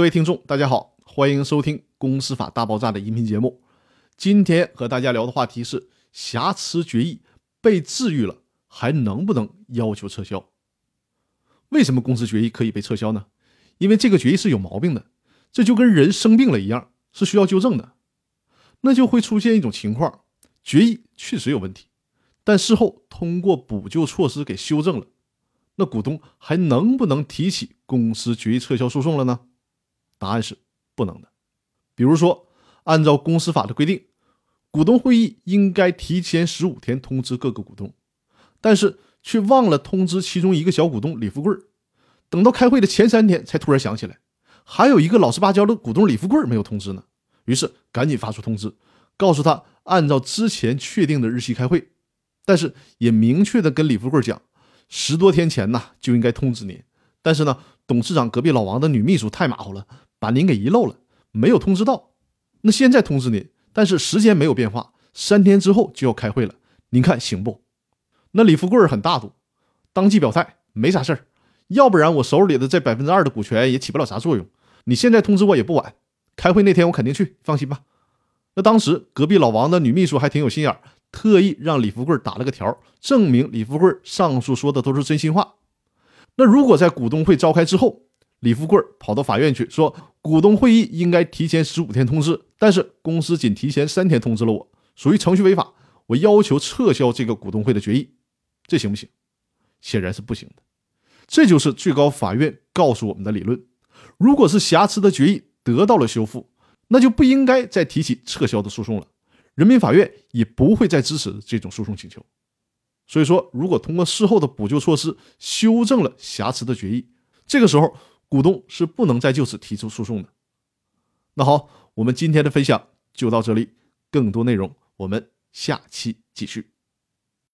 各位听众，大家好，欢迎收听《公司法大爆炸》的音频节目。今天和大家聊的话题是：瑕疵决议被治愈了，还能不能要求撤销？为什么公司决议可以被撤销呢？因为这个决议是有毛病的，这就跟人生病了一样，是需要纠正的。那就会出现一种情况：决议确实有问题，但事后通过补救措施给修正了。那股东还能不能提起公司决议撤销诉讼了呢？答案是不能的。比如说，按照公司法的规定，股东会议应该提前十五天通知各个股东，但是却忘了通知其中一个小股东李富贵，等到开会的前三天才突然想起来，还有一个老实巴交的股东李富贵没有通知呢。于是赶紧发出通知，告诉他按照之前确定的日期开会，但是也明确的跟李富贵讲，十多天前呢就应该通知您，但是呢董事长隔壁老王的女秘书太马虎了，把您给遗漏了，没有通知到。那现在通知您，但是时间没有变化，三天之后就要开会了，您看行不？那李富贵很大度，当即表态没啥事儿，要不然我手里的这百分之二的股权也起不了啥作用，你现在通知我也不晚。开会那天我肯定去，放心吧。那当时隔壁老王的女秘书还挺有心眼，特意让李富贵打了个条，证明李富贵上述说的都是真心话。那如果在股东会召开之后，李富贵跑到法院去说，股东会议应该提前十五天通知，但是公司仅提前三天通知了我，属于程序违法，我要求撤销这个股东会的决议，这行不行？显然是不行的。这就是最高法院告诉我们的理论：如果是瑕疵的决议。得到了修复，那就不应该再提起撤销的诉讼了。人民法院也不会再支持这种诉讼请求。所以说，如果通过事后的补救措施修正了瑕疵的决议，这个时候股东是不能再就此提出诉讼的。那好，我们今天的分享就到这里，更多内容我们下期继续。